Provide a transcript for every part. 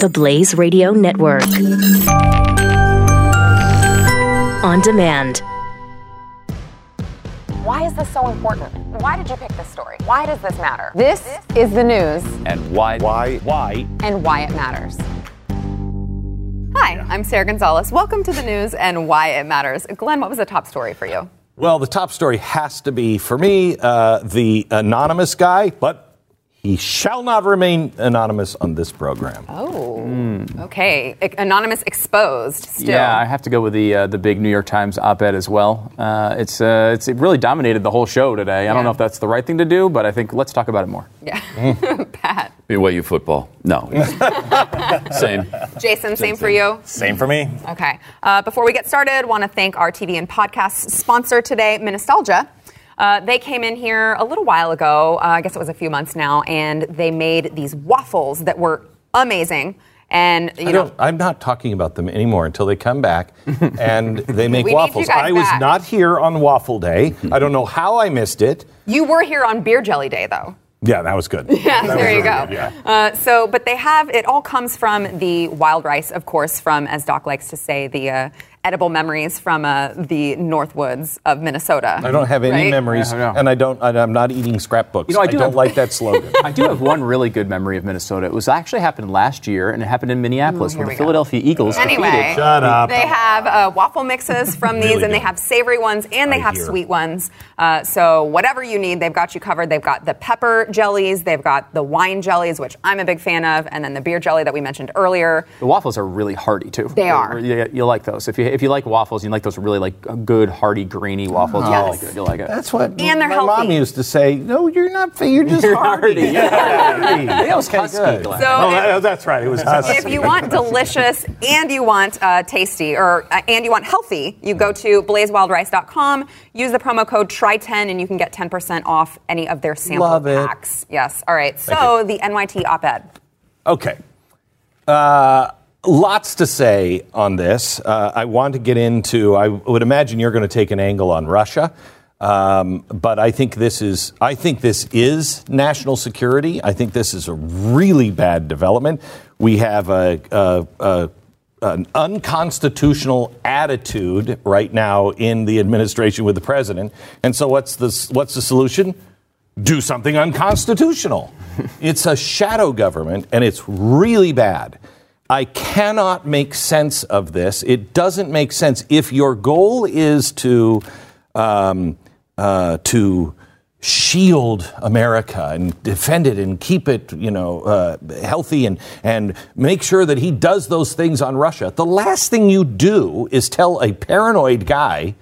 the Blaze Radio Network. On demand. Why is this so important? Why did you pick this story? Why does this matter? This is the news And why? Why? Why? and why it matters. Hi, I'm Sarah Gonzalez. Welcome to the news and why it matters. Glenn, what was the top story for you? Well, the top story has to be, for me, uh, the anonymous guy, but he shall not remain anonymous on this program. Oh, okay. E- Anonymous exposed. Still. Yeah, I have to go with the uh, the big New York Times op-ed as well. Uh, it's uh, it's it really dominated the whole show today. I don't know if that's the right thing to do, but I think let's talk about it more. Yeah. Pat. BYU football. No. Same. Jason, same for you. Same for me. Okay. Uh, before we get started, want to thank our TV and podcast sponsor today, Nostalgia. Uh, they came in here a little while ago, uh, I guess it was a few months now, and they made these waffles that were amazing. And you know, I'm not talking about them anymore until they come back and they make We need you waffles. guys I was back. not here on Waffle Day. I don't know how I missed it. you were here on Beer Jelly Day, though. Yeah, that was good. Yeah, That there you really go. good, yeah. Uh, so, but they have it all comes from the wild rice, of course, from as Doc likes to say, the uh, edible memories from uh, the Northwoods of Minnesota. I don't have any Right? memories, Yeah, I and I don't. and I'm not eating scrapbooks. You know, I I, do don't have- like that slogan. I do have one really good memory of Minnesota. It was actually happened last year, and it happened in Minneapolis, Ooh, where the we go. Philadelphia Eagles Anyway, defeated. Shut up. They have uh, waffle mixes from these, Really and they have savory ones, and they I have hear. sweet ones. Uh, so whatever you need, they've got you covered. They've got the pepper jellies, they've got the wine jellies, which I'm a big fan of, and then the beer jelly that we mentioned earlier. The waffles are really hearty too. They are. You, you like those. If you if you like waffles, you like those really like good hearty grainy waffles. You'll Yes. like it. You'll like it. That's what And they're my mom used to say. No, you're not. fa- You're just You're hardy. hardy, yeah. Yeah, was husky, Glenn. So oh, if- that- that's right. It was husky. if you want delicious and you want uh, tasty or uh, and you want healthy, you go to blazewildrice.com, use the promo code TRY10 and you can get 10% off any of their sample Love it. packs. Yes. All right. So the NYT op-ed. Okay. Uh, lots to say on this. Uh, I want to get into. I would imagine you're going to take an angle on Russia, um, but I think this is. I think this is national security. I think this is a really bad development. We have a. a, a an unconstitutional attitude right now in the administration with the president, and so what's the what's the solution? do something unconstitutional. it's a shadow government, and it's really bad. I cannot make sense of this. It doesn't make sense. If your goal is to um, uh, to shield America and defend it and keep it, you know, uh, healthy and and make sure that he does those things on Russia, the last thing you do is tell a paranoid guy.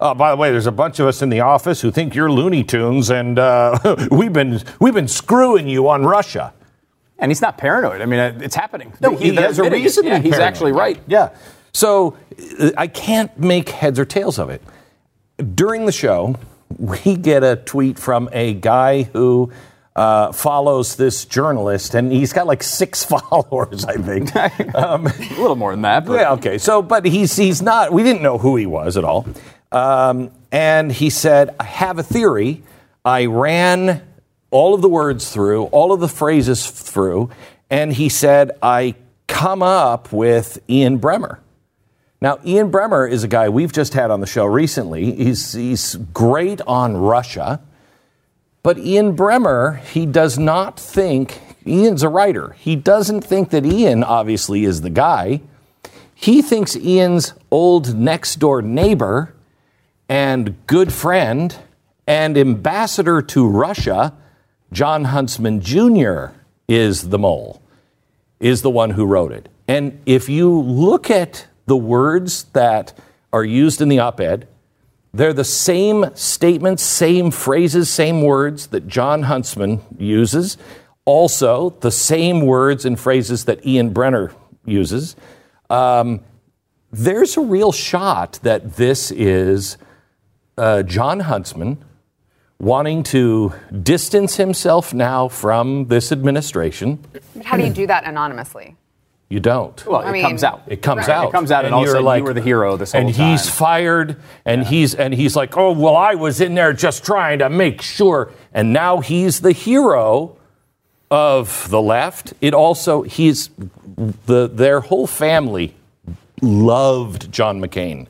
Oh, by the way, there's a bunch of us in the office who think you're Looney Tunes, and uh, we've been we've been screwing you on Russia. And he's not paranoid. I mean, uh, it's happening. No, he, has a reason. Yeah, he's paranoid. actually right. Yeah. So uh, I can't make heads or tails of it. During the show, we get a tweet from a guy who uh, follows this journalist, and he's got like six followers, I think. Um, A little more than that. But yeah, okay. So, but he's he's not. We didn't know who he was at all. Um, and he said, "I have a theory. I ran all of the words through, all of the phrases through, and he said I come up with Ian Bremmer." Now, Ian Bremmer is a guy we've just had on the show recently. He's he's great on Russia. But Ian Bremmer, he does not think, Ian's a writer. He doesn't think that Ian obviously is the guy. He thinks Ian's old next door neighbor and good friend and ambassador to Russia, Jon Huntsman Jr., is the mole, is the one who wrote it. And if you look at the words that are used in the op ed, they're the same statements, same phrases, same words that Jon Huntsman uses. Also, the same words and phrases that Ian Bremmer uses. Um, there's a real shot that this is uh, Jon Huntsman wanting to distance himself now from this administration. How do you do that anonymously? You don't. Well, I it mean, comes out. It comes Right. out. It comes out, and all of a you're sudden you were the hero this whole and he's fired, and he's and he's like, oh well, I was in there just trying to make sure, and now he's the hero of the left. It also he's the their whole family loved John McCain.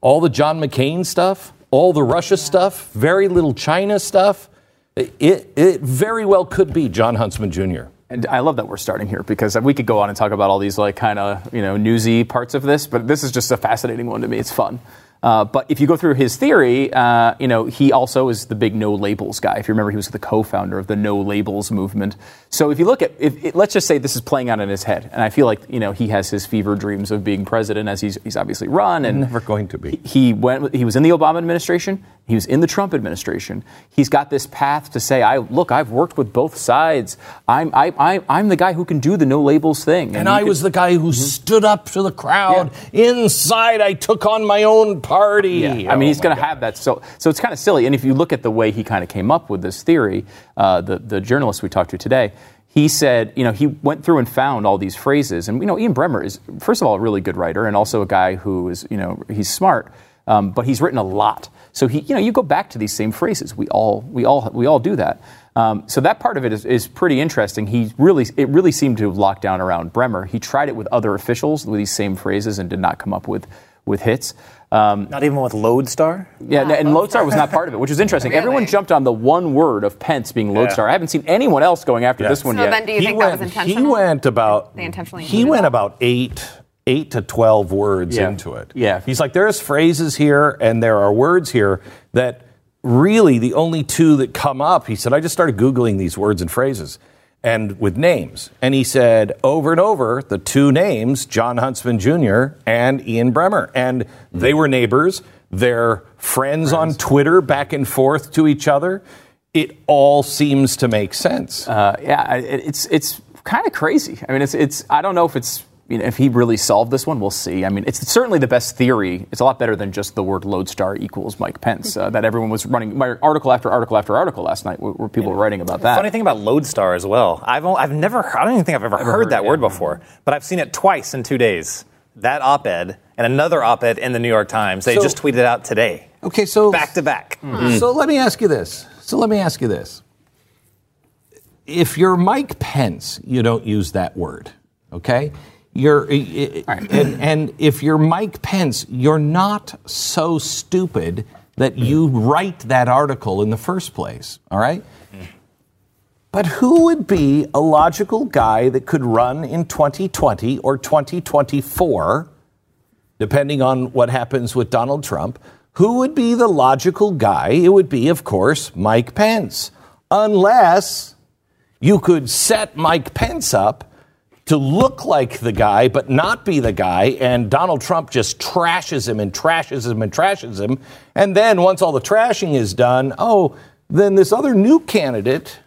All the John McCain stuff, all the Russia stuff, very little China stuff. It, it very well could be Jon Huntsman Jr. And I love that we're starting here because we could go on and talk about all these like kind of you know newsy parts of this, but this is just a fascinating one to me. It's fun. Uh, but if you go through his theory, uh, you know he also is the big no labels guy. If you remember, he was the co-founder of the no labels movement. So if you look at, if, it, let's just say this is playing out in his head, and I feel like you know he has his fever dreams of being president, as he's he's obviously run and Never going to be. he went he was in the Obama administration he was in the Trump administration he's got this path to say I look I've worked with both sides I'm I, I, I'm the guy who can do the no labels thing And you I was the guy who stood up to the crowd. Inside, I took on my own party. Yeah, I mean, Oh he's going to have that. So, so it's kind of silly. And if you look at the way he kind of came up with this theory, uh, the the journalist we talked to today, he said, you know, he went through and found all these phrases. And you know, Ian Bremmer is first of all a really good writer, and also a guy who is, you know, he's smart, um, but he's written a lot. So he, you know, you go back to these same phrases. We all, we all, we all do that. Um, so that part of it is, is pretty interesting. He really, it really seemed to have locked down around Bremmer. He tried it with other officials with these same phrases and did not come up with with hits. Um, Not even with Lodestar? yeah, and- and Lodestar was not part of it, which is interesting. Everyone jumped on the one word of Pence being Lodestar. I haven't seen anyone else going after Yeah. this one So yet. then, do you he think went, that was intentional? He went about. They intentionally He went about eight, eight to twelve words Yeah. into it. Yeah. He's like, there's phrases here, and there are words here that really the only two that come up. He said, I just started googling these words and phrases, and with names, and he said over and over the two names, Jon Huntsman Jr. and Ian Bremmer, and they were neighbors. They're friends, on Twitter, back and forth to each other. It all seems to make sense. uh, yeah, it's it's kind of crazy. I mean, it's it's. I don't know if it's. You know, if he really solved this one, we'll see. I mean, it's certainly the best theory. It's a lot better than just the word lodestar equals Mike Pence uh, that everyone was running my article after article after article last night, where, where people were writing about that. Funny thing about Lodestar as well. I've, only, I've never, I don't even think I've ever, heard, heard that it, word before, but I've seen it twice in two days. That op ed and another op ed in the New York Times. They So- just tweeted it out today. Okay, so Back to back. So let me ask you this. So let me ask you this. If you're Mike Pence, you don't use that word, okay? You're, and, and if you're Mike Pence, you're not so stupid that you write that article in the first place, all right? But who would be a logical guy that could run in 2020 or 2024 depending on what happens with Donald Trump, who would be the logical guy? It would be, of course, Mike Pence. Unless you could set Mike Pence up to look like the guy, but not be the guy, and Donald Trump just trashes him and trashes him and trashes him. And then once all the trashing is done, oh, then this other new candidate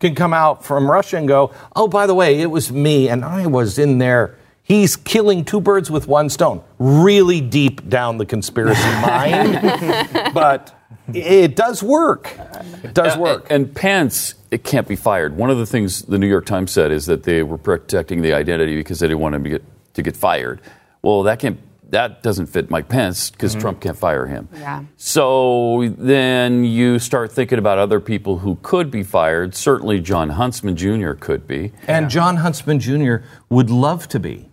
can come out from Russia and go, oh, by the way, it was me, and I was in there. He's killing two birds with one stone. Really deep down the conspiracy mind, but it does work. It does work. And Pence, it can't be fired. One of the things the New York Times said is that they were protecting the identity because they didn't want him to get to get fired. Well, that can't. That doesn't fit Mike Pence because mm-hmm. Trump can't fire him. Yeah. So then you start thinking about other people who could be fired. Certainly, Jon Huntsman Jr. could be. And Jon Huntsman Jr. would love to be.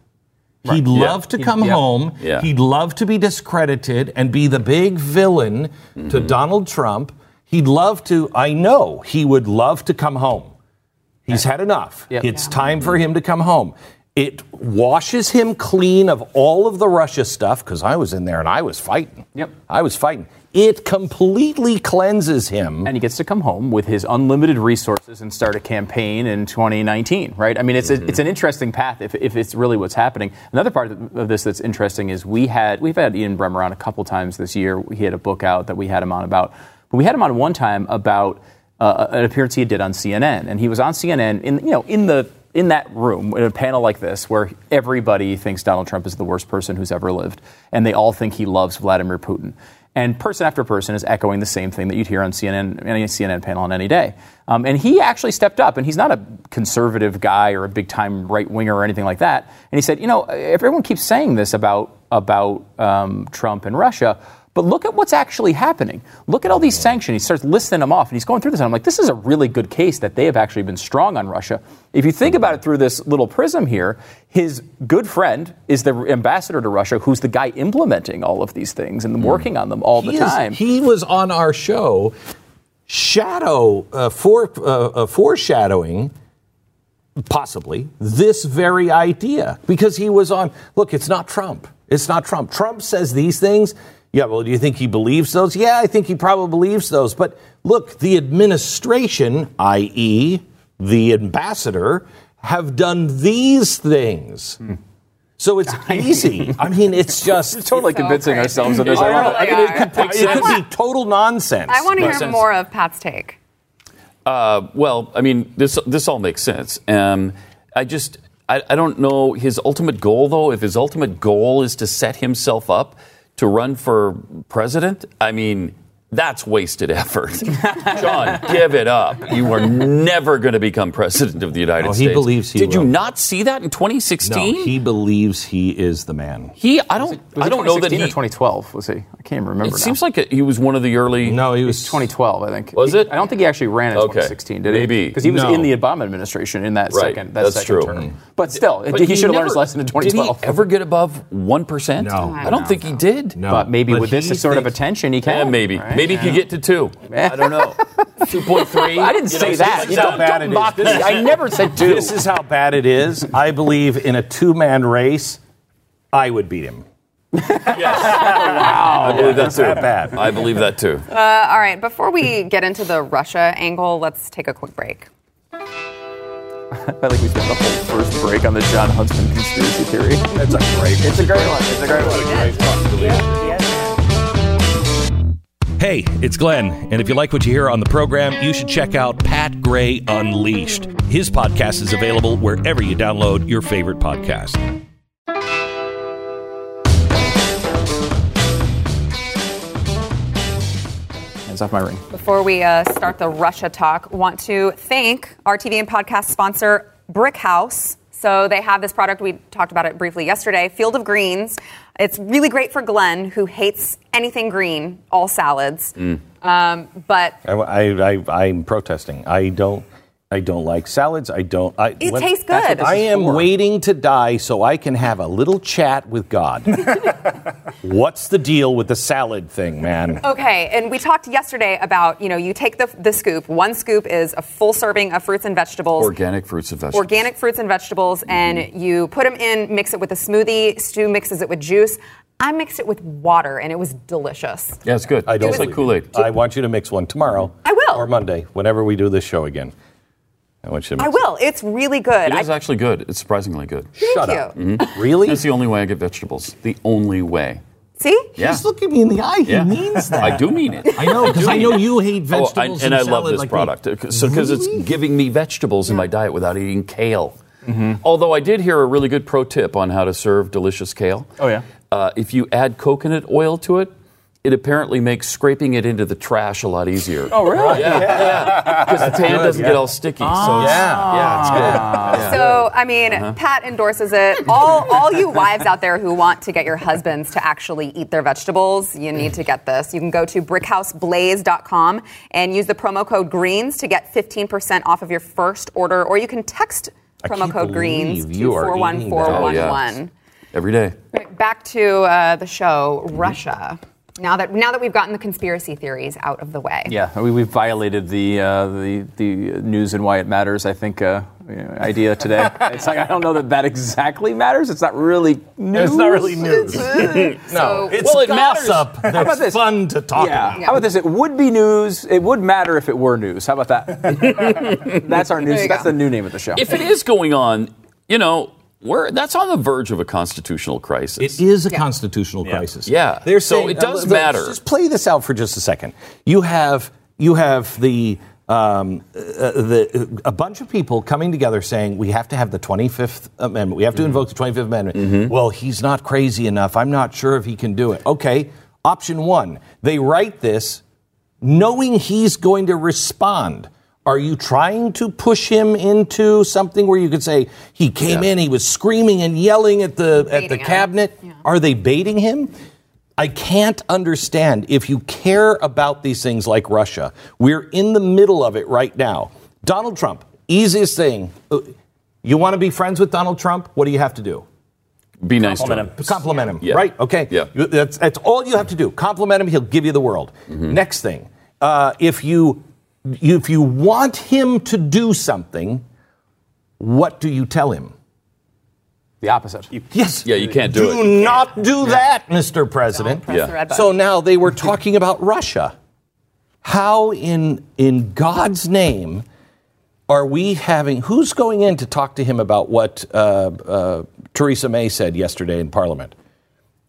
He'd Yeah. love to come yeah. home. Yeah. He'd love to be discredited and be the big villain to mm-hmm. Donald Trump. He'd love to, I know, he would love to come home. He's had enough. Yep. It's time for mm-hmm. him to come home. It washes him clean of all of the Russia stuff because I was in there and I was fighting. Yep. I was fighting. It completely cleanses him. and he gets to come home with his unlimited resources and start a campaign in 2019, right? I mean, it's a, it's an interesting path if, if it's really what's happening. Another part of of this that's interesting is we had we've had Ian Bremmer on a couple times this year. He had a book out that we had him on about, but we had him on one time about uh, an appearance he did on CNN, and he was on CNN in you know in the in that room in a panel like this where everybody thinks Donald Trump is the worst person who's ever lived, and they all think he loves Vladimir Putin. And person after person is echoing the same thing that you'd hear on CNN, any CNN panel on any day. Um, and he actually stepped up, and he's not a conservative guy or a big time right winger or anything like that. And he said, you know, if everyone keeps saying this about about um, Trump and Russia, But look at what's actually happening. Look at all these sanctions. He starts listing them off, and he's going through this. And I'm like, this is a really good case that they have actually been strong on Russia. If you think about it through this little prism here, his good friend is the ambassador to Russia, who's the guy implementing all of these things and working on them all the He is- time. he was on our show, shadow uh, for, uh, uh, foreshadowing possibly this very idea because he was on. Look, it's not Trump. It's not Trump. Trump says these things. Yeah, well, do you think he believes those? Yeah, I think he probably believes those. But look, the administration, i.e., the ambassador, have done these things. So it's easy. I mean, it's just totally So convincing crazy. ourselves of this. You I I mean, it could, it could be total nonsense. I want to hear sense. more of Pat's take. Uh, well, I mean, this this all makes sense. Um, I just I, I don't know his ultimate goal though. If his ultimate goal is to set himself up to run for president, I mean. That's wasted effort. John, give it up. You are never going to become president of the United Oh, he States. believes he Did you not see that in 2016? No, he believes he is the man. He, I don't, Was I don't know that he. 2012 was he? I can't remember. It now. seems like it, he was one of the early. No, he It was was 2012, I think. Was it? I don't think he actually ran in Okay. 2016, did Maybe. he? Because he was No. in the Obama administration in that Right. second, that That's second true. term. Mm. But still, But he, should have learned his lesson in 2012. Did he ever get above one percent? No. I don't think he did. No. But maybe But with this sort of attention, he Yeah, can. maybe. right? Maybe he could get to two. I don't know. Two point three. I didn't say that. is how don't bad don't it is. mock This me. I never said two. This is how bad it is. I believe in a two man race, I would beat him. Yes. I believe that too. that bad. I believe that too. Uh, all right, before we get into the Russia angle, let's take a quick break. I think we spent the whole first break on the Jon Huntsman conspiracy theory. That's a great one. It's a great one. It's a great one. Hey, it's Glenn, and if you like what you hear on the program, you should check out Pat Gray Unleashed. His podcast is available wherever you download your favorite podcast. Hands off my ring. Before we uh, start the Russia talk, want to thank our TV and podcast sponsor, Brick House. So they have this product. We talked about it briefly yesterday, Field of Greens. It's really great for Glenn, who hates anything green, all salads. Um, but I, I, I, I'm protesting. I don't. I don't like salads. I don't. I, It when- tastes good. I am for. waiting to die so I can have a little chat with God. What's the deal with the salad thing, man? Okay, and we talked yesterday about you know you take the the scoop. One scoop is a full serving of fruits and vegetables. Organic fruits and vegetables. organic fruits and vegetables, mm-hmm. and you put them in, mix it with a smoothie. Stu mixes it with juice. I mixed it with water, and it was delicious. Yeah, it's good. I don't It's like Kool Aid. I want you to mix one tomorrow. I will. Or Monday, whenever we do this show again. I want you to I mix will. It's really good. It is I, actually good. It's surprisingly good. Shut you. up. Mm-hmm. Really? That's the only way I get vegetables. The only way. see, Yeah. Just look at me in the eye. He Yeah. means that. I do mean it. I know, because I know you hate Oh, vegetables I, and I love this like me. product because so, 'cause Really? it's giving me vegetables in my diet without eating kale. Although I did hear a really good pro tip on how to serve delicious kale. Oh, yeah? Uh, if you add coconut oil to it, it apparently makes scraping it into the trash a lot easier. Oh, really? yeah, because the pan doesn't get all sticky. Ah. so Yeah. yeah, it's good. Ah. Yeah. So, I mean, uh-huh. Pat endorses it. All, all you wives out there who want to get your husbands to actually eat their vegetables, you need to get this. You can go to brickhouseblaze.com and use the promo code GREENS to get 15% off of your first order, or you can text I promo code GREENS to you are eating that. Oh, 41411. yeah. Every day. Right, Back to uh, the show, Russia. Now that now that we've gotten the conspiracy theories out of the way. Yeah, we, we violated the, uh, the the news and why it matters. I think uh, idea today. it's like I don't know that that exactly matters. It's not really news. It's not really news. no, It's Well, it gossip. about That's this? fun to talk Yeah. about. How about this? It would be news. It would matter if it were news. How about that? that's our news. That's go. the new name of the show. If it is going on, you know, we're that's on the verge of a constitutional crisis. It is a constitutional crisis. Yeah. They're So saying, it does uh, matter. Just play this out for just a second. You have you have the um, uh, the a bunch of people coming together saying we have to have the 25th Amendment. We have to invoke the 25th Amendment. Well, he's not crazy enough. I'm not sure if he can do it. Okay. Option one. They write this knowing he's going to respond. Are you trying to push him into something where you could say he came in, he was screaming and yelling at the at the Baiting him. cabinet? Are they baiting him? I can't understand if you care about these things like Russia. We're in the middle of it right now. Donald Trump, easiest thing. uh, You want to be friends with Donald Trump? What do you have to do? Be nice to Compliment him. Compliment him, Yeah. right? Okay. Yeah. That's, that's all you have to do. Compliment him, he'll give you the world. Mm-hmm. Next thing, uh, if you if you want him to do something, what do you tell him? The opposite. Yes. Yeah, you can't do Do it. Do not do that, Mr. President. Press the red button. So now they were talking about Russia. How in in God's name are we having? Who's going in to talk to him about what uh, uh, Theresa May said yesterday in Parliament?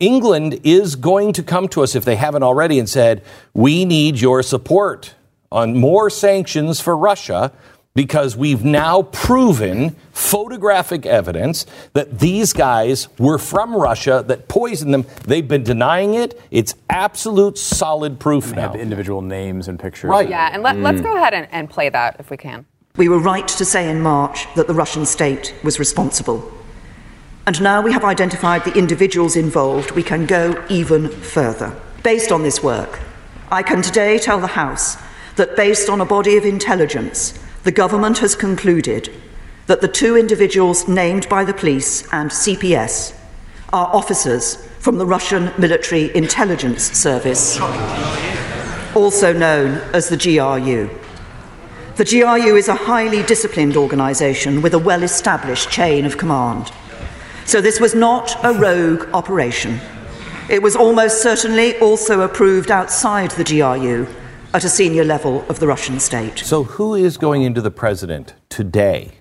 England is going to come to us if they haven't already and said, "We need your support on more sanctions for Russia." Because we've now proven photographic evidence that these guys were from Russia that poisoned them. They've been denying it. It's absolute solid proof They now. have individual names and pictures. Right. Yeah, and let, let's mm. go ahead and, and play that if we can. We were right to say in March that the Russian state was responsible. And now we have identified the individuals involved, we can go even further. Based on this work, I can today tell the House that based on a body of intelligence, the government has concluded that the two individuals named by the police and CPS are officers from the Russian Military Intelligence Service, also known as the GRU. The GRU is a highly disciplined organisation with a well established chain of command. So this was not a rogue operation. It was almost certainly also approved outside the GRU at a senior level of the Russian state. So, who is going into the president today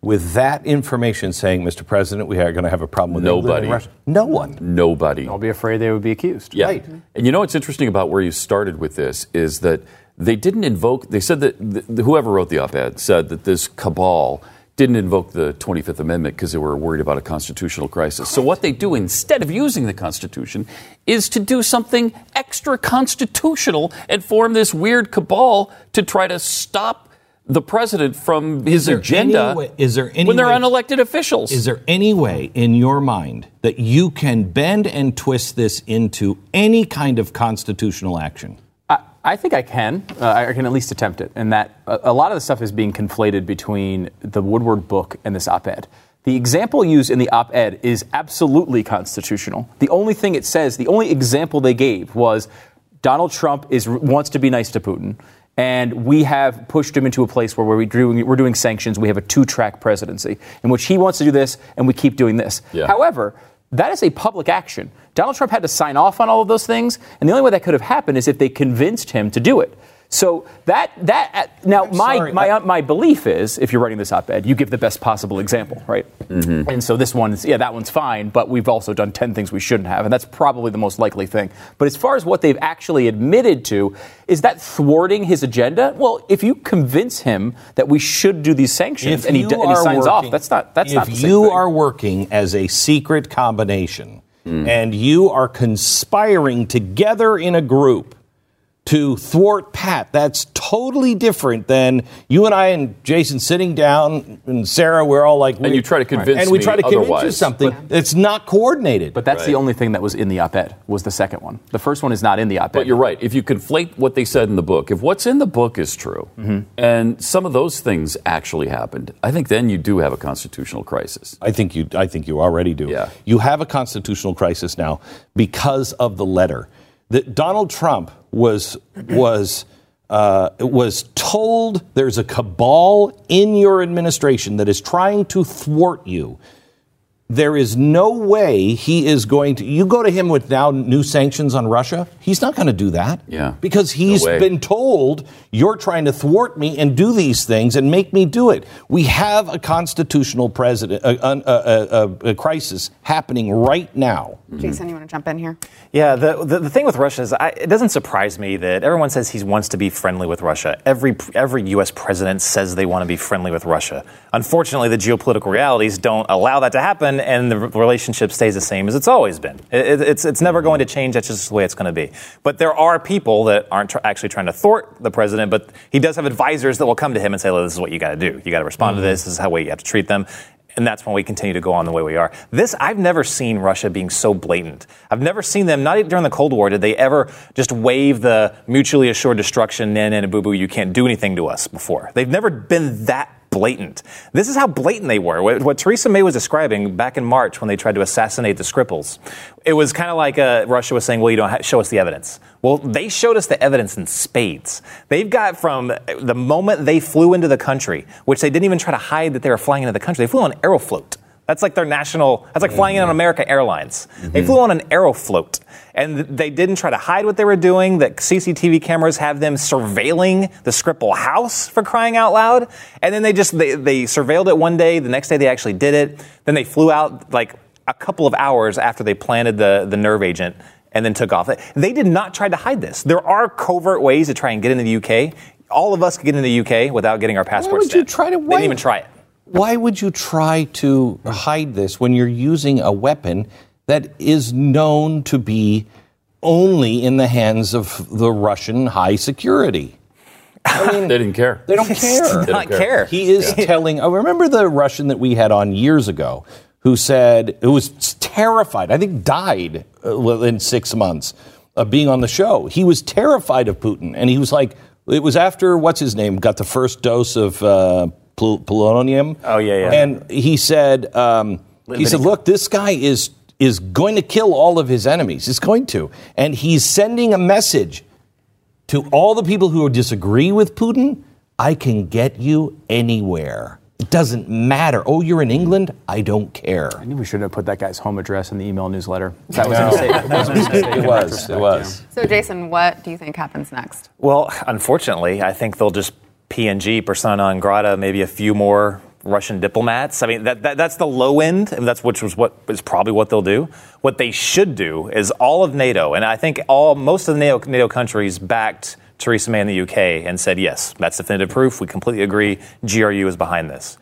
with that information saying, Mr. President, we are going to have a problem with England and Nobody. No one. Nobody. Don't be afraid they would be accused. Yeah. Right. And you know what's interesting about where you started with this is that they didn't invoke, they said that th- whoever wrote the op ed said that this cabal didn't invoke the 25th Amendment because they were worried about a constitutional crisis. So what they do instead of using the Constitution is to do something extra constitutional and form this weird cabal to try to stop the president from his there agenda way- is there any when they're way- unelected officials. Is there any way in your mind that you can bend and twist this into any kind of constitutional action? I, think I can. Uh, I can at least attempt it. And that a, a lot of the stuff is being conflated between the Woodward book and this op ed. The example used in the op ed is absolutely constitutional. The only thing it says, the only example they gave was Donald Trump is, wants to be nice to Putin. And we have pushed him into a place where we're doing, we're doing sanctions. We have a two track presidency in which he wants to do this and we keep doing this. Yeah. However, that is a public action. Donald Trump had to sign off on all of those things, and the only way that could have happened is if they convinced him to do it. So that that uh, now my sorry, my I- my belief is if you're writing this op-ed, you give the best possible example, right? Mm-hmm. And so this one's yeah, that one's fine, but we've also done ten things we shouldn't have, and that's probably the most likely thing. But as far as what they've actually admitted to, is that thwarting his agenda? Well, if you convince him that we should do these sanctions and he, d- and he are signs off, that's not that's if not the same you thing. are working as a secret combination Hmm. and you are conspiring together in a group to thwart Pat, that's totally different than you and I and Jason sitting down and Sarah. We're all like, And you try to convince and we try to convince you otherwise. something that's not coordinated. But that's the only thing that was in the op-ed was the second one. The first one is not in the op-ed. But you're right. If you conflate what they said in the book, if what's in the book is true, mm-hmm. and some of those things actually happened, I think then you do have a constitutional crisis. I think you. I think you already do. Yeah. You have a constitutional crisis now because of the letter that Donald Trump was was uh, was told there's a cabal in your administration that is trying to thwart you. There is no way he is going to. You go to him with now new sanctions on Russia. He's not going to do that. Yeah. Because he's way. been told you're trying to thwart me and do these things and make me do it. We have a constitutional president, a, a, a, a, a crisis happening right now. Mm-hmm. Jason, you want to jump in here? Yeah, the, the, the thing with Russia is I, it doesn't surprise me that everyone says he wants to be friendly with Russia. Every, every U.S. president says they want to be friendly with Russia. Unfortunately, the geopolitical realities don't allow that to happen, and the relationship stays the same as it's always been. It, it- it's, it's never going to change. That's just the way it's going to be. But there are people that aren't tr- actually trying to thwart the president, but he does have advisors that will come to him and say, "Look, this is what you got to do. You got to respond to mm-hmm. this. This is how way you have to treat them. And that's when we continue to go on the way we are. This, I've never seen Russia being so blatant. I've never seen them, not even during the Cold War, did they ever just wave the mutually assured destruction, nan, nan, boo, boo, you can't do anything to us before. They've never been that blatant. This is how blatant they were. What, what Theresa May was describing back in March when they tried to assassinate the Skripals, it was kind of like uh, Russia was saying, well, you don't ha- show us the evidence. Well, they showed us the evidence in spades. They've got from the moment they flew into the country, which they didn't even try to hide that they were flying into the country, they flew on Aeroflot. That's like their national, that's like flying in on mm-hmm. America Airlines. They mm-hmm. flew on an Aeroflot. And they didn't try to hide what they were doing. That CCTV cameras have them surveilling the Skripal house for crying out loud. And then they just, they, they surveilled it one day. The next day they actually did it. Then they flew out like a couple of hours after they planted the, the nerve agent and then took off. They did not try to hide this. There are covert ways to try and get into the UK. All of us could get into the UK without getting our passports. Why would you stamped. try to- They didn't even try it. Why would you try to hide this when you're using a weapon that is known to be only in the hands of the Russian high security? I mean, They didn't care. They don't care. Did not care. He is telling. I remember the Russian that we had on years ago who said who was terrified. I think died uh, within six months of being on the show. He was terrified of Putin, and he was like, it was after what's his name got the first dose of uh, pol- polonium. Oh, yeah, yeah. And he said, um, he said, look, this guy is is going to kill all of his enemies. He's going to, and he's sending a message to all the people who disagree with Putin, I can get you anywhere. It doesn't matter. Oh, you're in England? I don't care. I knew we shouldn't have put that guy's home address in the email newsletter. That was a mistake. That was a mistake It was. It retrospect, was. So, Jason, what do you think happens next? Well, unfortunately, I think they'll just PNG, persona non grata, maybe a few more Russian diplomats. I mean, that, that that's the low end. That's which was what is probably what they'll do. What they should do is all of NATO, and I think all most of the NATO, NATO countries backed Theresa May in the UK and said, yes, that's definitive proof. We completely agree. GRU is behind this.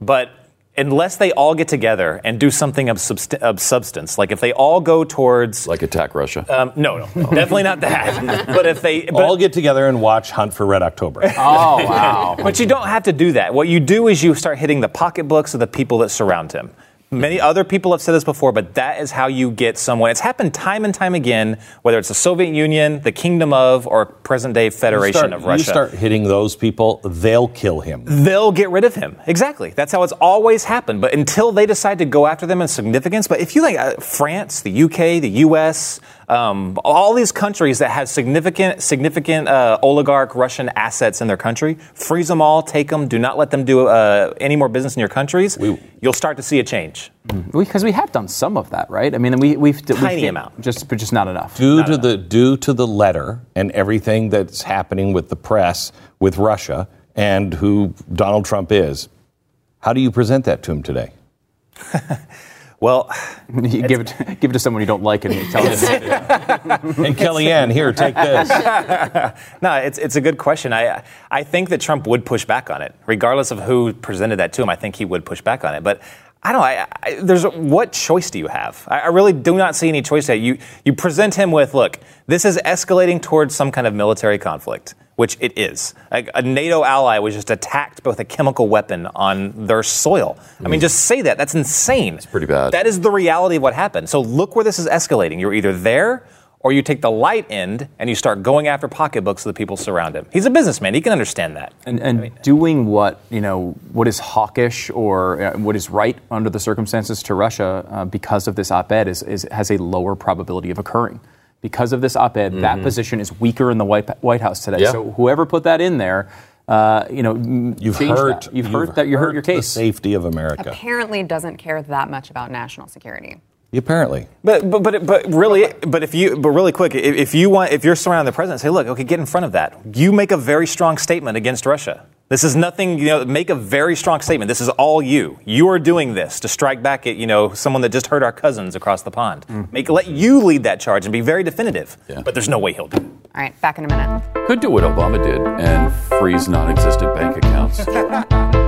But unless they all get together and do something of, subst- of substance, like if they all go towards Like attack Russia. um, no, no, definitely not that. But if they, but, All get together and watch Hunt for Red October. Oh, wow. But you don't have to do that. What you do is you start hitting the pocketbooks of the people that surround him. Many other people have said this before, but that is how you get someone. It's happened time and time again, whether it's the Soviet Union, the Kingdom of, or present day Federation start, of Russia. You start hitting those people, they'll kill him. they'll get rid of him. Exactly. That's how it's always happened. But until they decide to go after them in significance, but if you think uh, France, the UK, the US, um, all these countries that have significant, significant uh, oligarch Russian assets in their country, freeze them all, take them, do not let them do uh, any more business in your countries. you'll start to see a change. Because we have done some of that, right? I mean, we, we've Tiny we've, amount. just but just not enough. Due to the due to the letter and everything that's happening with the press with Russia and who Donald Trump is, how do you present that to him today? Well, you give it give it to someone you don't like and you tell them. Hey, Kellyanne, here, take this. No, it's, it's a good question. I, I think that Trump would push back on it, regardless of who presented that to him. I think he would push back on it. But I don't know. I, I, there's what choice do you have? I, I really do not see any choice there. You you present him with, look, this is escalating towards some kind of military conflict, which it is. Like, a NATO ally was just attacked with a chemical weapon on their soil. I mean, just say that. That's insane. It's pretty bad. That is the reality of what happened. So look where this is escalating. You're either there or you take the light end and you start going after pocketbooks of the people surround him. He's a businessman. He can understand that. and, and doing what you know what is hawkish or uh, what is right under the circumstances to Russia uh, because of this op-ed is, is has a lower probability of occurring. Because of this op-ed, that position is weaker in the White, White House today. Yeah. So whoever put that in there, uh, you know, You've hurt. That. You've, hurt that. You hurt your the case. safety of America. Apparently, doesn't care that much about national security. Apparently. But but but, but really, but if you but really quick, if, if you want, if you're surrounding the president, say, look, okay, get in front of that. You make a very strong statement against Russia. This is nothing. You know, make a very strong statement. This is all you. You are doing this to strike back at you know someone that just hurt our cousins across the pond. Mm. Make let you lead that charge and be very definitive. Yeah. But there's no way he'll do it. All right, back in a minute. Could do what Obama did and freeze non existent bank accounts.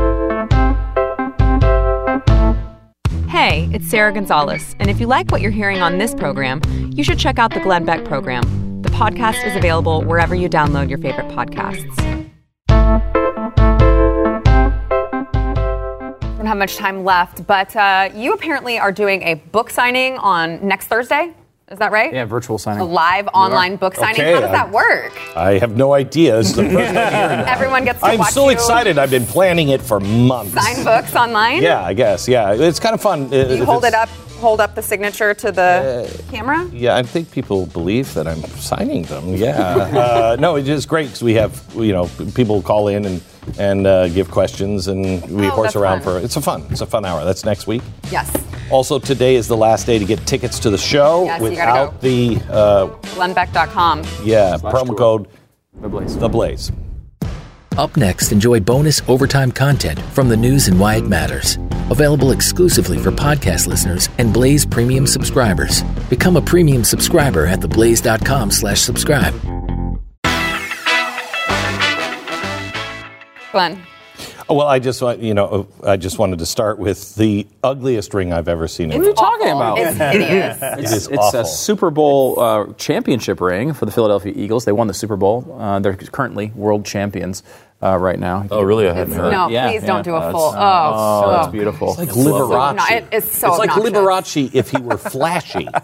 Hey, it's Sarah Gonzalez, and if you like what you're hearing on this program, you should check out the Glenn Beck program. The podcast is available wherever you download your favorite podcasts. Have much time left, but uh, you apparently are doing a book signing on next Thursday. Is that right? Yeah, virtual signing. A live online book signing. Okay, How does I- that work? I have no idea. This the first I'm hearing about it. Everyone gets to I'm so you excited. I've been planning it for months. sign books online. Yeah, I guess. Yeah, it's kind of fun. You hold it up, hold up the signature to the camera. Yeah, I think people believe that I'm signing them. Yeah. uh, no, it is just great because we have, you know, people call in and and uh, give questions and we Oh, horse around fun. for. It's a fun. It's a fun hour. That's next week. Yes. Also, today is the last day to get tickets to the show Yes, you gotta without go. the uh, GlennBeck.com. yeah Slash promo tour. code The Blaze. the Blaze. Up next, enjoy bonus overtime content from the news and why it matters. Available exclusively for podcast listeners and Blaze Premium subscribers. Become a premium subscriber at theblaze.com slash subscribe. Glenn. Oh, well, I just you know, I just wanted to start with the ugliest ring I've ever seen. What are you talking about? It's hideous. It is It's awful. a Super Bowl uh, championship ring for the Philadelphia Eagles. They won the Super Bowl. Uh, they're currently world champions uh, right now. Oh, really? I hadn't heard. no, Yeah, please yeah. don't do a Uh, full. it's- Oh, Oh, oh. it's beautiful. It's like Liberace. No, it- it's so It's like obnoxious. Liberace if he were flashy.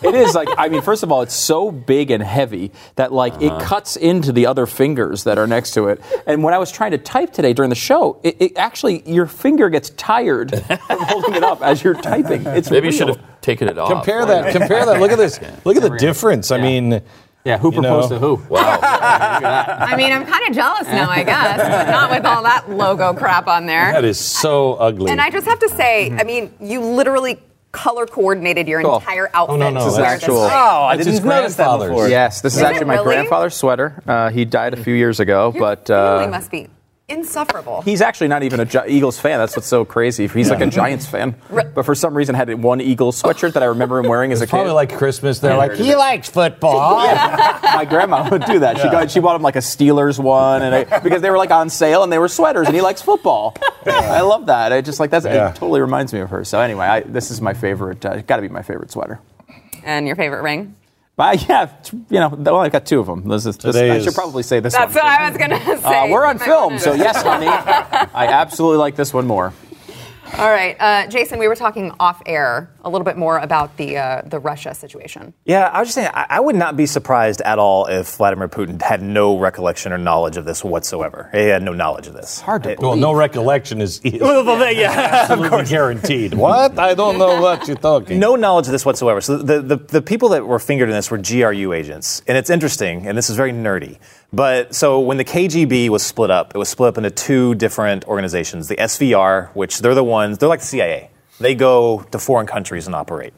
It is like I mean, first of all, it's so big and heavy that like Uh-huh. it cuts into the other fingers that are next to it. And when I was trying to type today during the show, it, it actually your finger gets tired from holding it up as you're typing. It's Maybe you should have taken it off. compare that. Compare that. Look at this. Look at the difference. I mean, Yeah, who you proposed know. to who? Wow. I mean, I'm kind of jealous now, I guess, but not with all that logo crap on there. that is so ugly. And I just have to say, I mean, you literally color coordinated your Cool. entire outfit. Oh, no, no, to that's wear actual- This. Oh, I That's didn't notice that before. Yes, this is, Is it actually my really? grandfather's sweater. Uh, he died a few years ago, Your but family uh, must be insufferable. he's actually not even a Gi- Eagles fan. That's what's so crazy. He's like a Giants fan, but for some reason had one Eagles sweatshirt that I remember him wearing as a it's kid. probably like Christmas. They're like, he likes football. my grandma would do that. She got she bought him like a Steelers one, and I, because they were like on sale and they were sweaters, and he likes football. I love that. I just like that's Yeah. it. Totally reminds me of her. So anyway, I, this is my favorite. Uh, Got to be my favorite sweater. and your favorite ring? But yeah, you know, well, I've got two of them. This is, this, I should probably say this That's one. what I was going to say. Uh, we're on film, so yes, honey, I absolutely like this one more. All right, uh, Jason, we were talking off air a little bit more about the uh, the Russia situation. Yeah, I was just saying, I, I would not be surprised at all if Vladimir Putin had no recollection or knowledge of this whatsoever. He had no knowledge of this. It's Hard to It- well, no recollection is, is Well, well, yeah, absolutely guaranteed. What? I don't know what you're talking. No knowledge of this whatsoever. So the, the, the people that were fingered in this were GRU agents. And it's interesting, and this is very nerdy. But so when the KGB was split up, it was split up into two different organizations. The SVR, which they're the ones, they're like the CIA. They go to foreign countries and operate.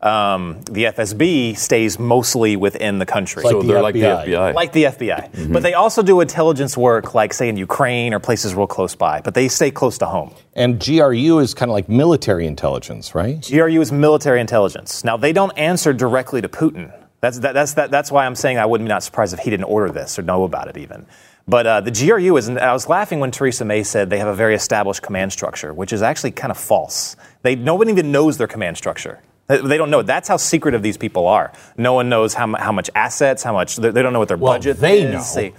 Um, the FSB stays mostly within the country. Like so the they're like the FBI. FBI. Like the FBI. But they also do intelligence work, like, say, in Ukraine or places real close by. But they stay close to home. And GRU is kind of like military intelligence, right? GRU is military intelligence. Now, they don't answer directly to Putin. That's, that, that's, that, that's why I'm saying I wouldn't be not surprised if he didn't order this or know about it even. But uh, the GRU is, and I was laughing when Theresa May said they have a very established command structure, which is actually kind of false. They, nobody even knows their command structure. They, don't know. That's how secretive these people are. No one knows how, how much assets, how much, they, they don't know what their Well, budget they is. know. They-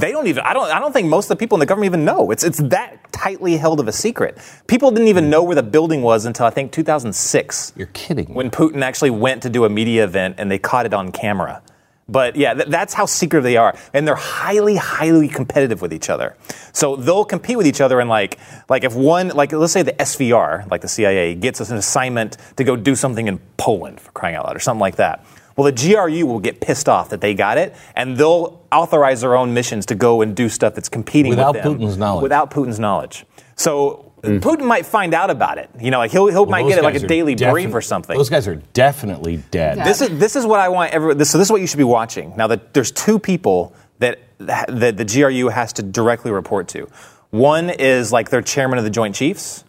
they don't even. I don't. I don't think most of the people in the government even know. It's it's that tightly held of a secret. People didn't even know where the building was until I think 2006. You're kidding. When Putin actually went to do a media event and they caught it on camera. But yeah, th- that's how secretive they are, and they're highly, highly competitive with each other. So they'll compete with each other, and like, like if one, like let's say the SVR, like the CIA, gets us an assignment to go do something in Poland for crying out loud, or something like that. Well, the GRU will get pissed off that they got it, and they'll authorize their own missions to go and do stuff that's competing Without with them, Putin's knowledge. Without Putin's knowledge. So Putin might find out about it. You know, like he'll, he'll might get it like a are daily brief or something. Those guys are definitely dead. This is this is what I want everyone. This, so this is what you should be watching. Now that there's two people that that the GRU has to directly report to. One is like their chairman of the Joint Chiefs,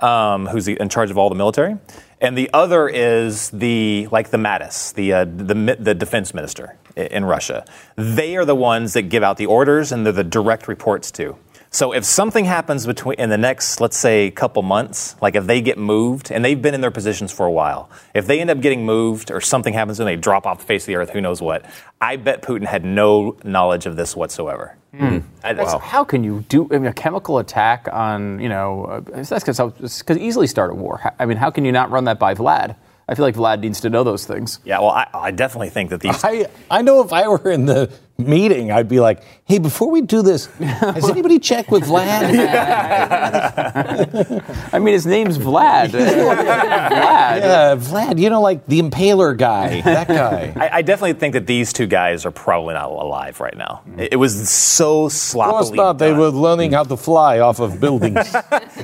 um, who's the, in charge of all the military, and the other is the like the Mattis, the uh, the the defense minister in Russia. They are the ones that give out the orders, and they're the direct reports to. So if something happens between in the next, let's say, couple months, like if they get moved and they've been in their positions for a while, if they end up getting moved or something happens and they drop off the face of the earth, who knows what? I bet Putin had no knowledge of this whatsoever. That's- How can you do I mean, a chemical attack on, you know, uh, that's because easily start a war. I mean, how can you not run that by Vlad? I feel like Vlad needs to know those things. Yeah, well, I, I definitely think that these. I, I know if I were in the meeting, I'd be like, hey, before we do this, has anybody checked with Vlad? I mean, his name's Vlad. Vlad. yeah, Vlad, you know, like the impaler guy, that guy. I, I definitely think that these two guys are probably not alive right now. It, it was so Of sloppily. course not. They done. were learning how to fly off of buildings.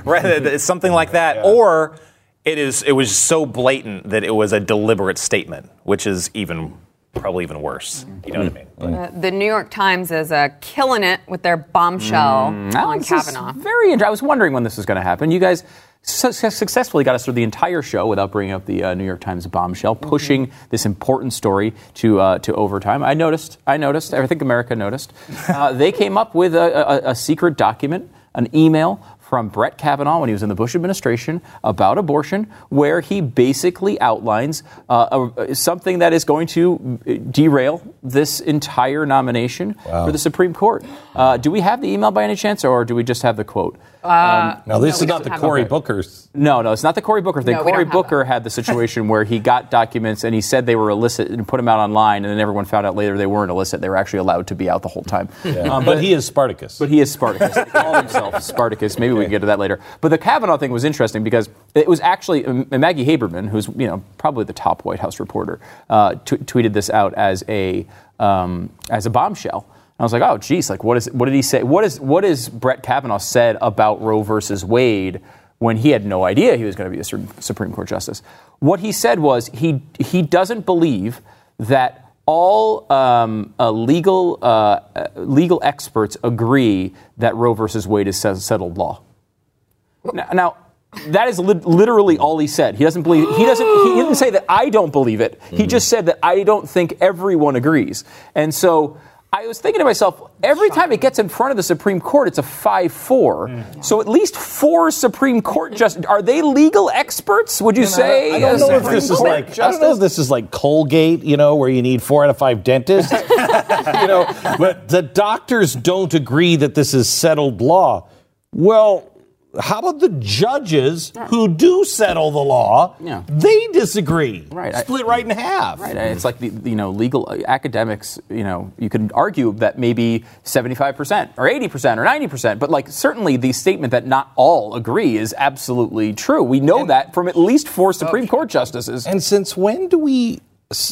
right? It's something like that, or it is. It was so blatant that it was a deliberate statement, which is even probably even worse. You know what I mean? Uh, the New York Times is uh, killing it with their bombshell Now, on this Kavanaugh. Very interesting. I was wondering when this was going to happen. You guys su- su- successfully got us through the entire show without bringing up the uh, New York Times bombshell, pushing this important story to uh, to overtime. I noticed. I noticed. I think America noticed. Uh, they came up with a, a, a secret document, an email from Brett Kavanaugh when he was in the Bush administration about abortion, where he basically outlines uh, a, something that is going to uh, derail this entire nomination for the Supreme Court. Uh, do we have the email by any chance, or do we just have the quote? now, this No, is not the have Cory. Booker's. No, no, it's not the Cory Booker thing. No, Cory Booker had the situation where he got documents and he said they were illicit and put them out online, and then everyone found out later they weren't illicit. They were actually allowed to be out the whole time. Um, but he is Spartacus. But he is Spartacus. He called himself Spartacus. Maybe we can get to that later. But the Kavanaugh thing was interesting because it was actually Maggie Haberman, who's you know probably the top White House reporter, uh, t- tweeted this out as a um, as a bombshell. And I was like, oh, geez, like what is what did he say? What is what is Brett Kavanaugh said about Roe versus Wade? When he had no idea he was going to be a Supreme Court justice, what he said was he he doesn't believe that all um, uh, legal uh, uh, legal experts agree that Roe versus Wade is settled law. Now, now, that is lit- literally all he said. He doesn't believe. He doesn't. He didn't say that I don't believe it. He just said that I don't think everyone agrees. And so. I was thinking to myself, every time it gets in front of the Supreme Court, it's a 5 4. Mm. So at least four Supreme Court justices. Are they legal experts, would you say? I don't as know if this is Court like I don't know if this is like Colgate, you know, where you need four out of five dentists. you know, but the doctors don't agree that this is settled law. Well, how about the judges who do settle the law? Yeah. They disagree. Right, I- Split right in half. Right. It's like the you know legal uh, academics. You know, you can argue that maybe seventy five percent or eighty percent or ninety percent, but like certainly the statement that not all agree is absolutely true. We know that from at least four Supreme Court justices. And since when do we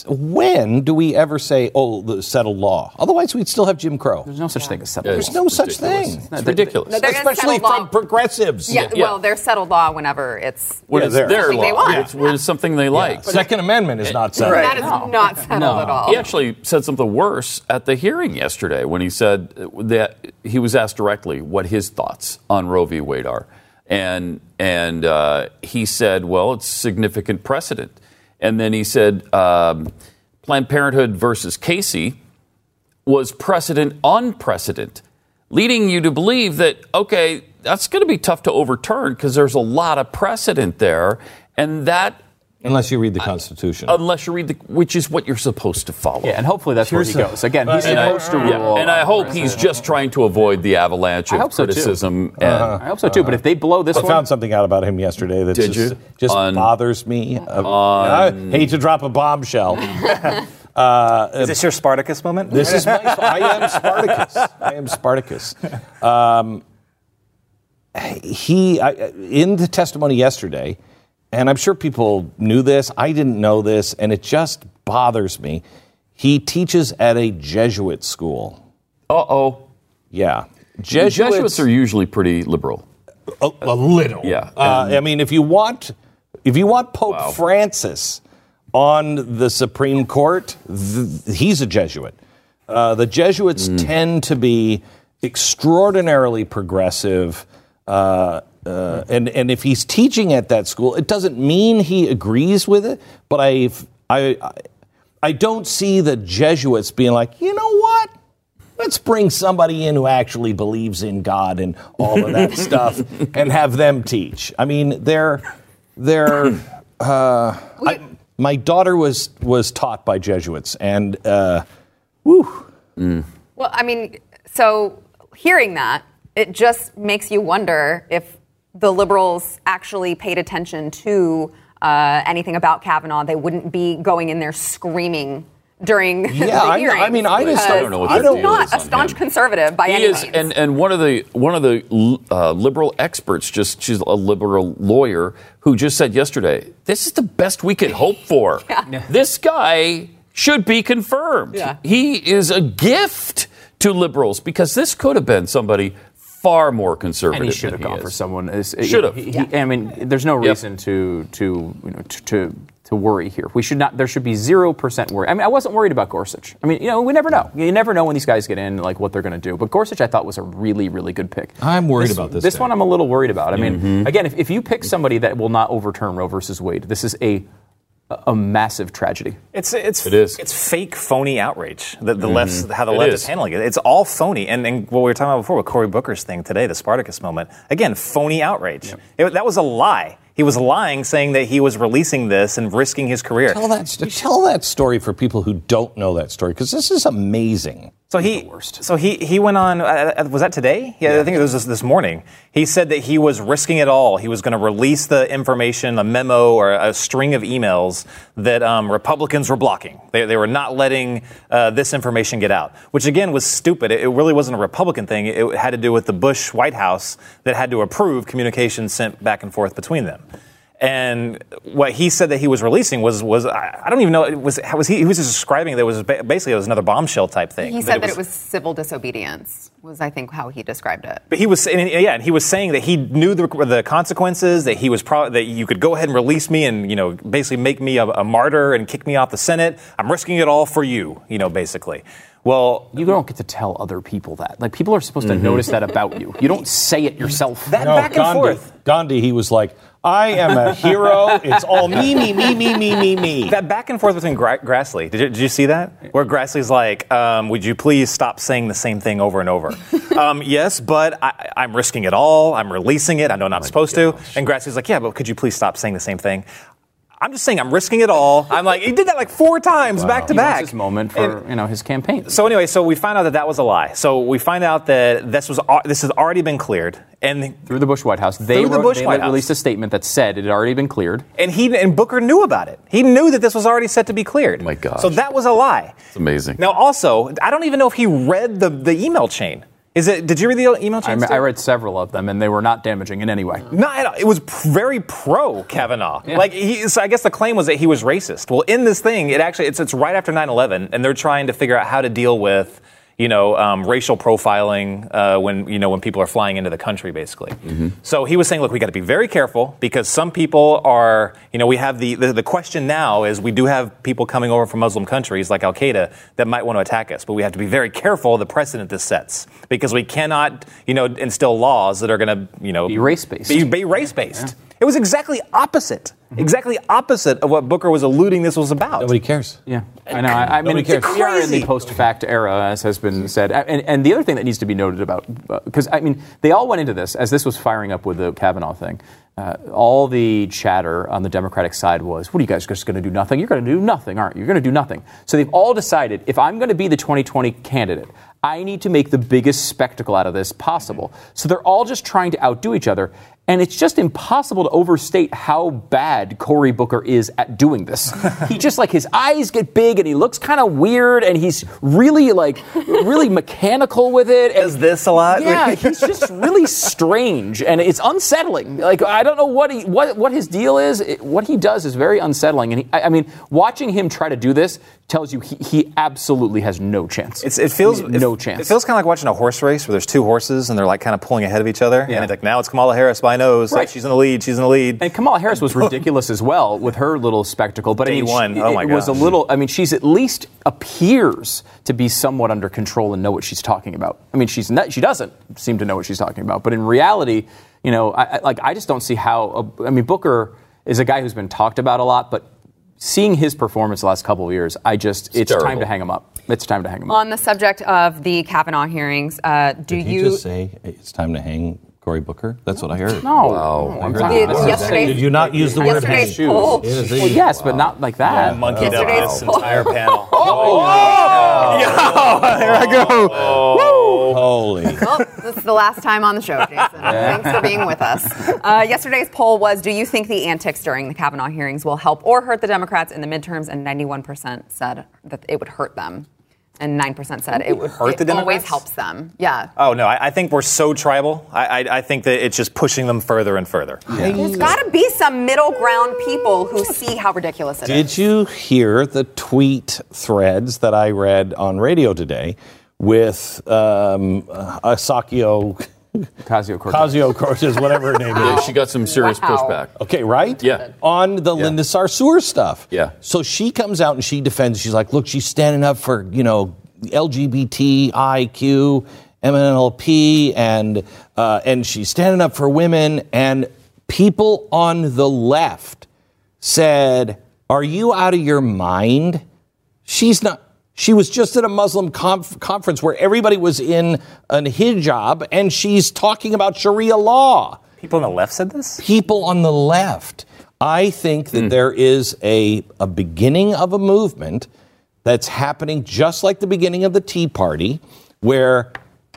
when do we ever say, "Oh, the settled law"? Otherwise, we'd still have Jim Crow. There's no such thing as settled. There's law. no such thing. It's ridiculous. No, Especially settle law. from progressives. Yeah, well, they're settled law whenever it's. When Yeah, it's they're- their Something they law, want. it's, when it's something they like. Second Amendment is not settled. That is not settled no. at all. He actually said something worse at the hearing yesterday when he said that he was asked directly what his thoughts on Roe v. Wade are, and and uh, he said, "Well, it's significant precedent." And then he said, um, "Planned Parenthood versus Casey was precedent on precedent, leading you to believe that okay, that's going to be tough to overturn because there's a lot of precedent there, and that." Unless you read the Constitution. Unless you read the, which is what you're supposed to follow. Yeah, and hopefully that's where he a- goes. Again, he's And I, supposed to yeah, rule. and I hope he's just trying to avoid the avalanche I of hope so, too. criticism. And I hope so too. But if they blow this I one, found something out about him yesterday that Did just, you? just On- bothers me. Uh, I hate to drop a bombshell. Is this your Spartacus moment? This is my. I am Spartacus. I am Spartacus. Um, he I, in the testimony yesterday, and I'm sure people knew this. I didn't know this, and it just bothers me. He teaches at a Jesuit school. uh oh, Yeah, Jesuits, Jesuits are usually pretty liberal. a, a little. Yeah. Uh, I mean, if you want, if you want Pope Wow. Francis on the Supreme Court, th- he's a Jesuit. Uh, the Jesuits tend to be extraordinarily progressive. Uh, uh, and, and if he's teaching at that school, it doesn't mean he agrees with it, but I've, I, I, I don't see the Jesuits being like, you know what? Let's bring somebody in who actually believes in God and all of that stuff and have them teach. I mean, they're, they're, uh, I, my daughter was, was taught by Jesuits, and, uh, whew, Well, I mean, so hearing that, it just makes you wonder if the liberals actually paid attention to uh, anything about Kavanaugh. They wouldn't be going in there screaming during Yeah, the I- I mean, I just- because I don't know what he's their deal not is a staunch him. conservative by He any is, means. and and one of the one of the uh, liberal experts, just she's a liberal lawyer who just said yesterday, this is the best we could hope for. yeah. This guy should be confirmed. Yeah. He is a gift to liberals because this could have been somebody far more conservative. And he should have gone is. for someone. Should have. he- he- I mean, there's no Yep. reason to to you know to. to to worry here. We should not. There should be zero percent worry. I mean, I wasn't worried about Gorsuch. I mean, you know, we never know. You never know when these guys get in, like what they're going to do. But Gorsuch, I thought was a really, really good pick. I'm worried about this This guy. one, I'm a little worried about. I mean, Mm-hmm. again, if, if you pick somebody that will not overturn Roe versus Wade, this is a a massive tragedy. It's it's It is. it's fake phony outrage. The, the left's mm-hmm. how the It left is. is handling it. It's all phony. And, and what we were talking about before with Cory Booker's thing today, the Spartacus moment. Again, phony outrage. It- that was a lie. He was lying, saying that he was releasing this and risking his career. Tell that, tell that story for people who don't know that story, because this is amazing. So he, so he, he went on. Uh, uh, was that today? Yeah, I think it was this, this morning. He said that he was risking it all. He was going to release the information, a memo or a string of emails that um, Republicans were blocking. They, they were not letting uh, this information get out, which again was stupid. It, it really wasn't a Republican thing. It had to do with the Bush White House that had to approve communications sent back and forth between them. And what he said that he was releasing was was I I don't even know it was was he, he was just describing that it was basically it was another bombshell type thing. he said that it was civil disobedience, was I think how he described it. But he was, and yeah, and he was saying that he knew the, the consequences. That he was pro- that you could go ahead and release me, and you know, basically make me a, a martyr and kick me off the Senate. I'm risking it all for you, you know, basically. Well, You don't get to tell other people that. Like people are supposed to mm-hmm. notice that about you. You don't say it yourself. that No, back and Gandhi, forth. Gandhi, he was like, I am a hero. It's all me, me, me, me, me, me, me. That back and forth between Gra- Grassley. Did you, did you see that? Where Grassley's like, um, "Would you please stop saying the same thing over and over?" um, yes, but I, I'm risking it all. I'm releasing it. I know I'm not supposed to. And Grassley's like, "Yeah, but could you please stop saying the same thing?" I'm just saying I'm risking it all. I'm like, he did that like four times back to He back. his moment for And- you know his campaign. So anyway, so we find out that that was a lie. So we find out that this was this has already been cleared, and through the Bush White House, they, Through the Bush they White House. released a statement that said it had already been cleared. and he and Booker knew about it. He knew that this was already set to be cleared. Oh my God. So that was a lie. It's amazing. Now, also, I don't even know if he read the, the email chain. Is it? Did you read the email I? I read several of them, and they were not damaging in any way. Not at all. It was p- very pro Kavanaugh. Yeah. Like he, so I guess the claim was that he was racist. Well, in this thing, it actually it's, it's right after 9/11, and they're trying to figure out how to deal with you know um, racial profiling uh, when you know when people are flying into the country, basically. So he was saying, look, we got to be very careful because some people are you know we have the, the the question now is we do have people coming over from Muslim countries like Al Qaeda that might want to attack us, but we have to be very careful of the precedent this sets because we cannot you know instill laws that are going to you know Be race-based. be, be race based. It was exactly opposite. Exactly opposite of what Booker was alluding this was about. Nobody cares. Yeah, I know. I, I mean, Nobody cares. we are in the post-fact era, as has been said. And, and the other thing that needs to be noted about, because I mean, they all went into this as this was firing up with the Kavanaugh thing. Uh, all the chatter on the Democratic side was, "What are you guys just going to do nothing? You're going to do nothing, aren't you? You're going to do nothing." So they've all decided, if I'm going to be the 2020 candidate, I need to make the biggest spectacle out of this possible. So they're all just trying to outdo each other. And it's just impossible to overstate how bad Cory Booker is at doing this. he just like his eyes get big and he looks kind of weird and he's really like really mechanical with it. And, Does this a lot? Yeah, he's just really strange and it's unsettling. Like I don't know what he what what his deal is. It- what he does is very unsettling. And he, I, I mean, watching him try to do this tells you he, he absolutely has no chance. It's, it feels no it, chance. It feels kind of like watching a horse race where there's two horses and they're like kind of pulling ahead of each other. And it's like now it's Kamala Harris by nose. Right. Like she's in the lead. She's in the lead. And Kamala Harris was ridiculous as well with her little spectacle. But I mean, one. she- Oh my it was a little. I mean, she's at least appears to be somewhat under control and know what she's talking about. I mean, she's not, she doesn't seem to know what she's talking about. But in reality, you know, I, I, like I just don't see how. I mean, Booker is a guy who's been talked about a lot, but seeing his performance the last couple of years, I just it's, time to hang him up. It's time to hang him up. On the subject of the Kavanaugh hearings, uh, do Did you? you just say it's time to hang Cory Booker. That's what I heard. No. Wow. I'm Did sorry. Yesterday- Did you not use the word Yesterday's hang? poll. It is Well, a- yes, but not like that. Monkeyed up Yesterday's this poll. entire panel. Holy. Well, this is the last time on the show, Jason. Thanks for being with us. Uh, yesterday's poll was Do you think the antics during the Kavanaugh hearings will help or hurt the Democrats in the midterms? And 91% said that it would hurt them. And 9% said it would Hurt it the always helps them. Yeah. Oh no, I, I think we're so tribal. I, I, I think that it's just pushing them further and further. There's got to be some middle ground people who see how ridiculous it is. Did you hear the tweet threads that I read on radio today with um, uh, Asakio Ocasio-Cortez. Ocasio Cortez, whatever her name Yeah, is? she got some serious Wow. pushback. Okay, right? Yeah. On the Linda Sarsour stuff. Yeah. So she comes out and she defends. She's like, look, she's standing up for, you know, LGBTIQ, MNLP, and, uh, and she's standing up for women. And people on the left said, Are you out of your mind? She's not. She was just at a Muslim conf- conference where everybody was in an hijab and she's talking about Sharia law People on the left said this. people on the left. I think that there is a, a beginning of a movement that's happening just like the beginning of the Tea Party, where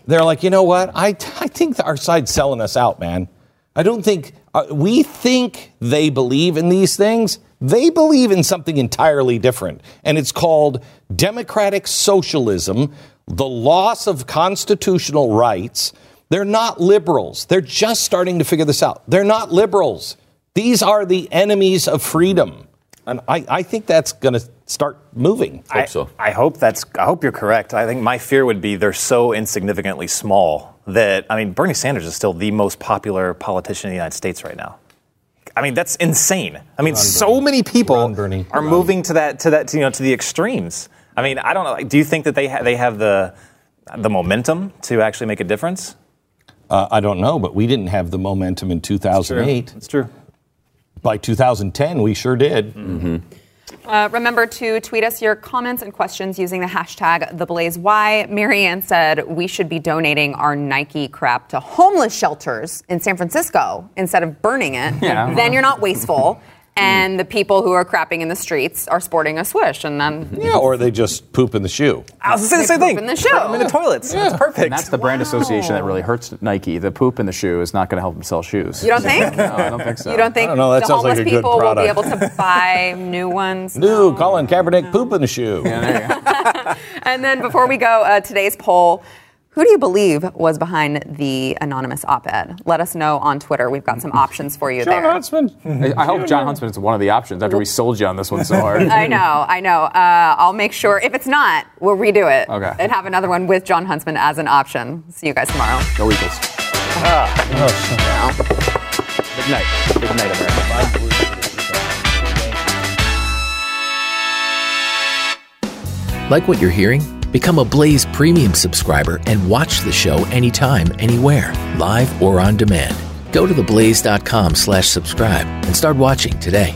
they're like, you know what? I, I think our side's selling us out, man. I don't think, uh, we think they believe in these things. They believe in something entirely different. And it's called democratic socialism, the loss of constitutional rights. They're not liberals. They're just starting to figure this out. They're not liberals. These are the enemies of freedom. And I, I think that's going to start moving. I, hope, so. I hope that's. I hope you're correct. I think my fear would be they're so insignificantly small that I mean Bernie Sanders is still the most popular politician in the United States right now. I mean that's insane. I mean so many people Run, Bernie. are moving to that to that to, you know to the extremes. I mean I don't know. Like, do you think that they ha- they have the the momentum to actually make a difference? Uh, I don't know, but we didn't have the momentum in 2008. It's true. By 2010, we sure did. Uh, remember to tweet us your comments and questions using the hashtag TheBlazeWhy. Marianne said we should be donating our Nike crap to homeless shelters in San Francisco instead of burning it. Yeah. Then you're not wasteful. And the people who are crapping in the streets are sporting a swish, and then Yeah, or they just poop in the shoe. I was saying the same poop thing. in the shoe. Put them in the toilets. That's perfect. And that's the brand association that really hurts Nike. The poop in the shoe is not going to help them sell shoes. you don't think? No, I don't think so. You don't think I don't know, that the sounds like homeless a good people will be able to buy new ones? New Colin Kaepernick poop in the shoe. Yeah, there you go. And then before we go, uh, today's poll. Who do you believe was behind the anonymous op-ed? Let us know on Twitter. We've got some options for you there. Jon there. Huntsman. I I hope Jon Huntsman is one of the options after we sold you on this one so hard. I know, I know. Uh, I'll make sure. If it's not, we'll redo it Okay. and have another one with Jon Huntsman as an option. See you guys tomorrow. Go Eagles. Big night. Big night, America. Like what you're hearing? Become a Blaze Premium subscriber and watch the show anytime, anywhere, live or on demand. Go to theblaze.com slash subscribe and start watching today.